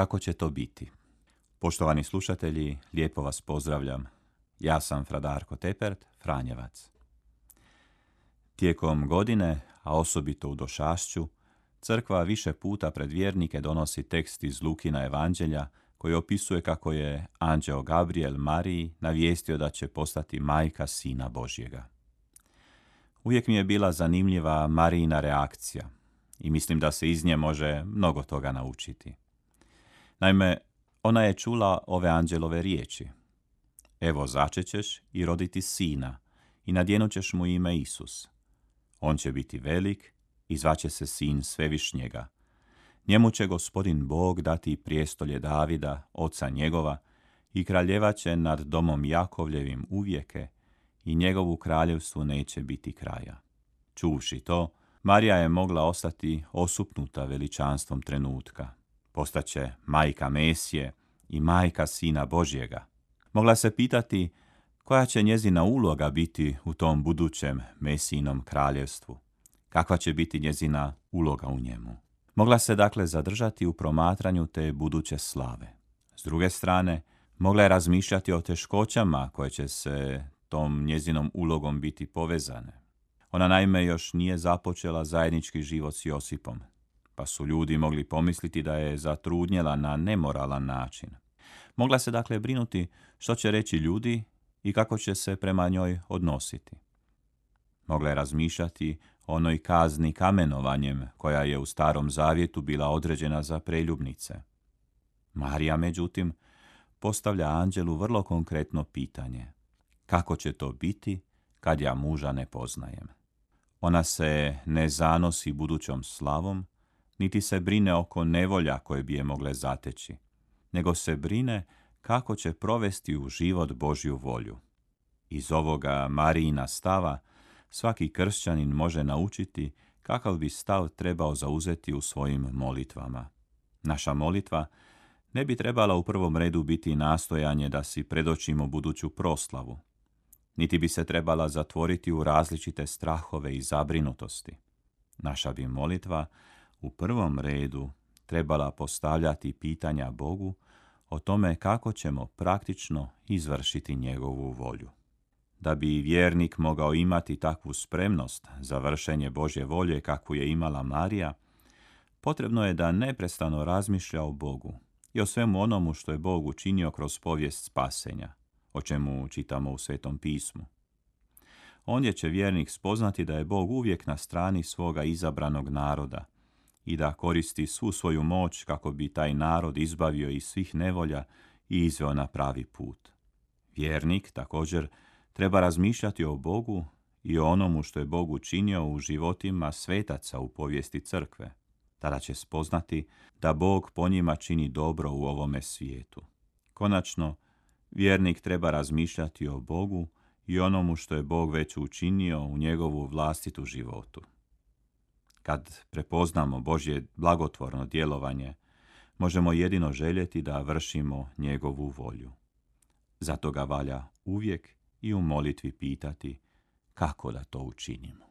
Kako će to biti? Poštovani slušatelji, lijepo vas pozdravljam. Ja sam Fradarko Tepert, Franjevac. Tijekom godine, a osobito u Došašću, crkva više puta pred vjernike donosi tekst iz Lukina evanđelja koji opisuje kako je anđeo Gabriel Mariji navijestio da će postati majka Sina Božjega. Uvijek mi je bila zanimljiva Marijina reakcija i mislim da se iz nje može mnogo toga naučiti. Naime, ona je čula ove anđelove riječi. Evo začećeš i roditi sina i nadjenut ćeš mu ime Isus. On će biti velik i zvaće se sin svevišnjega. Njemu će gospodin Bog dati prijestolje Davida, oca njegova, i kraljevat će nad domom Jakovljevim uvijeke i njegovu kraljevstvu neće biti kraja. Čuvši to, Marija je mogla ostati osupnuta veličanstvom trenutka postaće majka Mesije i majka Sina Božjega. Mogla se pitati koja će njezina uloga biti u tom budućem Mesijinom kraljevstvu. Kakva će biti njezina uloga u njemu. Mogla se dakle zadržati u promatranju te buduće slave. S druge strane, mogla je razmišljati o teškoćama koje će se tom njezinom ulogom biti povezane. Ona naime još nije započela zajednički život s Josipom, pa su ljudi mogli pomisliti da je zatrudnjela na nemoralan način. Mogla se dakle brinuti što će reći ljudi i kako će se prema njoj odnositi. Mogla je razmišljati o onoj kazni kamenovanjem koja je u starom zavjetu bila određena za preljubnice. Marija, međutim, postavlja Anđelu vrlo konkretno pitanje. Kako će to biti kad ja muža ne poznajem? Ona se ne zanosi budućom slavom, niti se brine oko nevolja koje bi je mogle zateći, nego se brine kako će provesti u život Božju volju. Iz ovoga Marijina stava svaki kršćanin može naučiti kakav bi stav trebao zauzeti u svojim molitvama. Naša molitva ne bi trebala u prvom redu biti nastojanje da si predočimo buduću proslavu, niti bi se trebala zatvoriti u različite strahove i zabrinutosti. Naša bi molitva u prvom redu trebala postavljati pitanja Bogu o tome kako ćemo praktično izvršiti njegovu volju. Da bi vjernik mogao imati takvu spremnost za vršenje Božje volje kakvu je imala Marija, potrebno je da neprestano razmišlja o Bogu i o svemu onomu što je Bog učinio kroz povijest spasenja, o čemu čitamo u Svetom pismu. Ondje će vjernik spoznati da je Bog uvijek na strani svoga izabranog naroda, i da koristi svu svoju moć kako bi taj narod izbavio iz svih nevolja i izveo na pravi put. Vjernik također treba razmišljati o Bogu i o onomu što je Bog učinio u životima svetaca u povijesti crkve. Tada će spoznati da Bog po njima čini dobro u ovome svijetu. Konačno, vjernik treba razmišljati o Bogu i onomu što je Bog već učinio u njegovu vlastitu životu. Kad prepoznamo Božje blagotvorno djelovanje, možemo jedino željeti da vršimo njegovu volju. Zato ga valja uvijek i u molitvi pitati kako da to učinimo.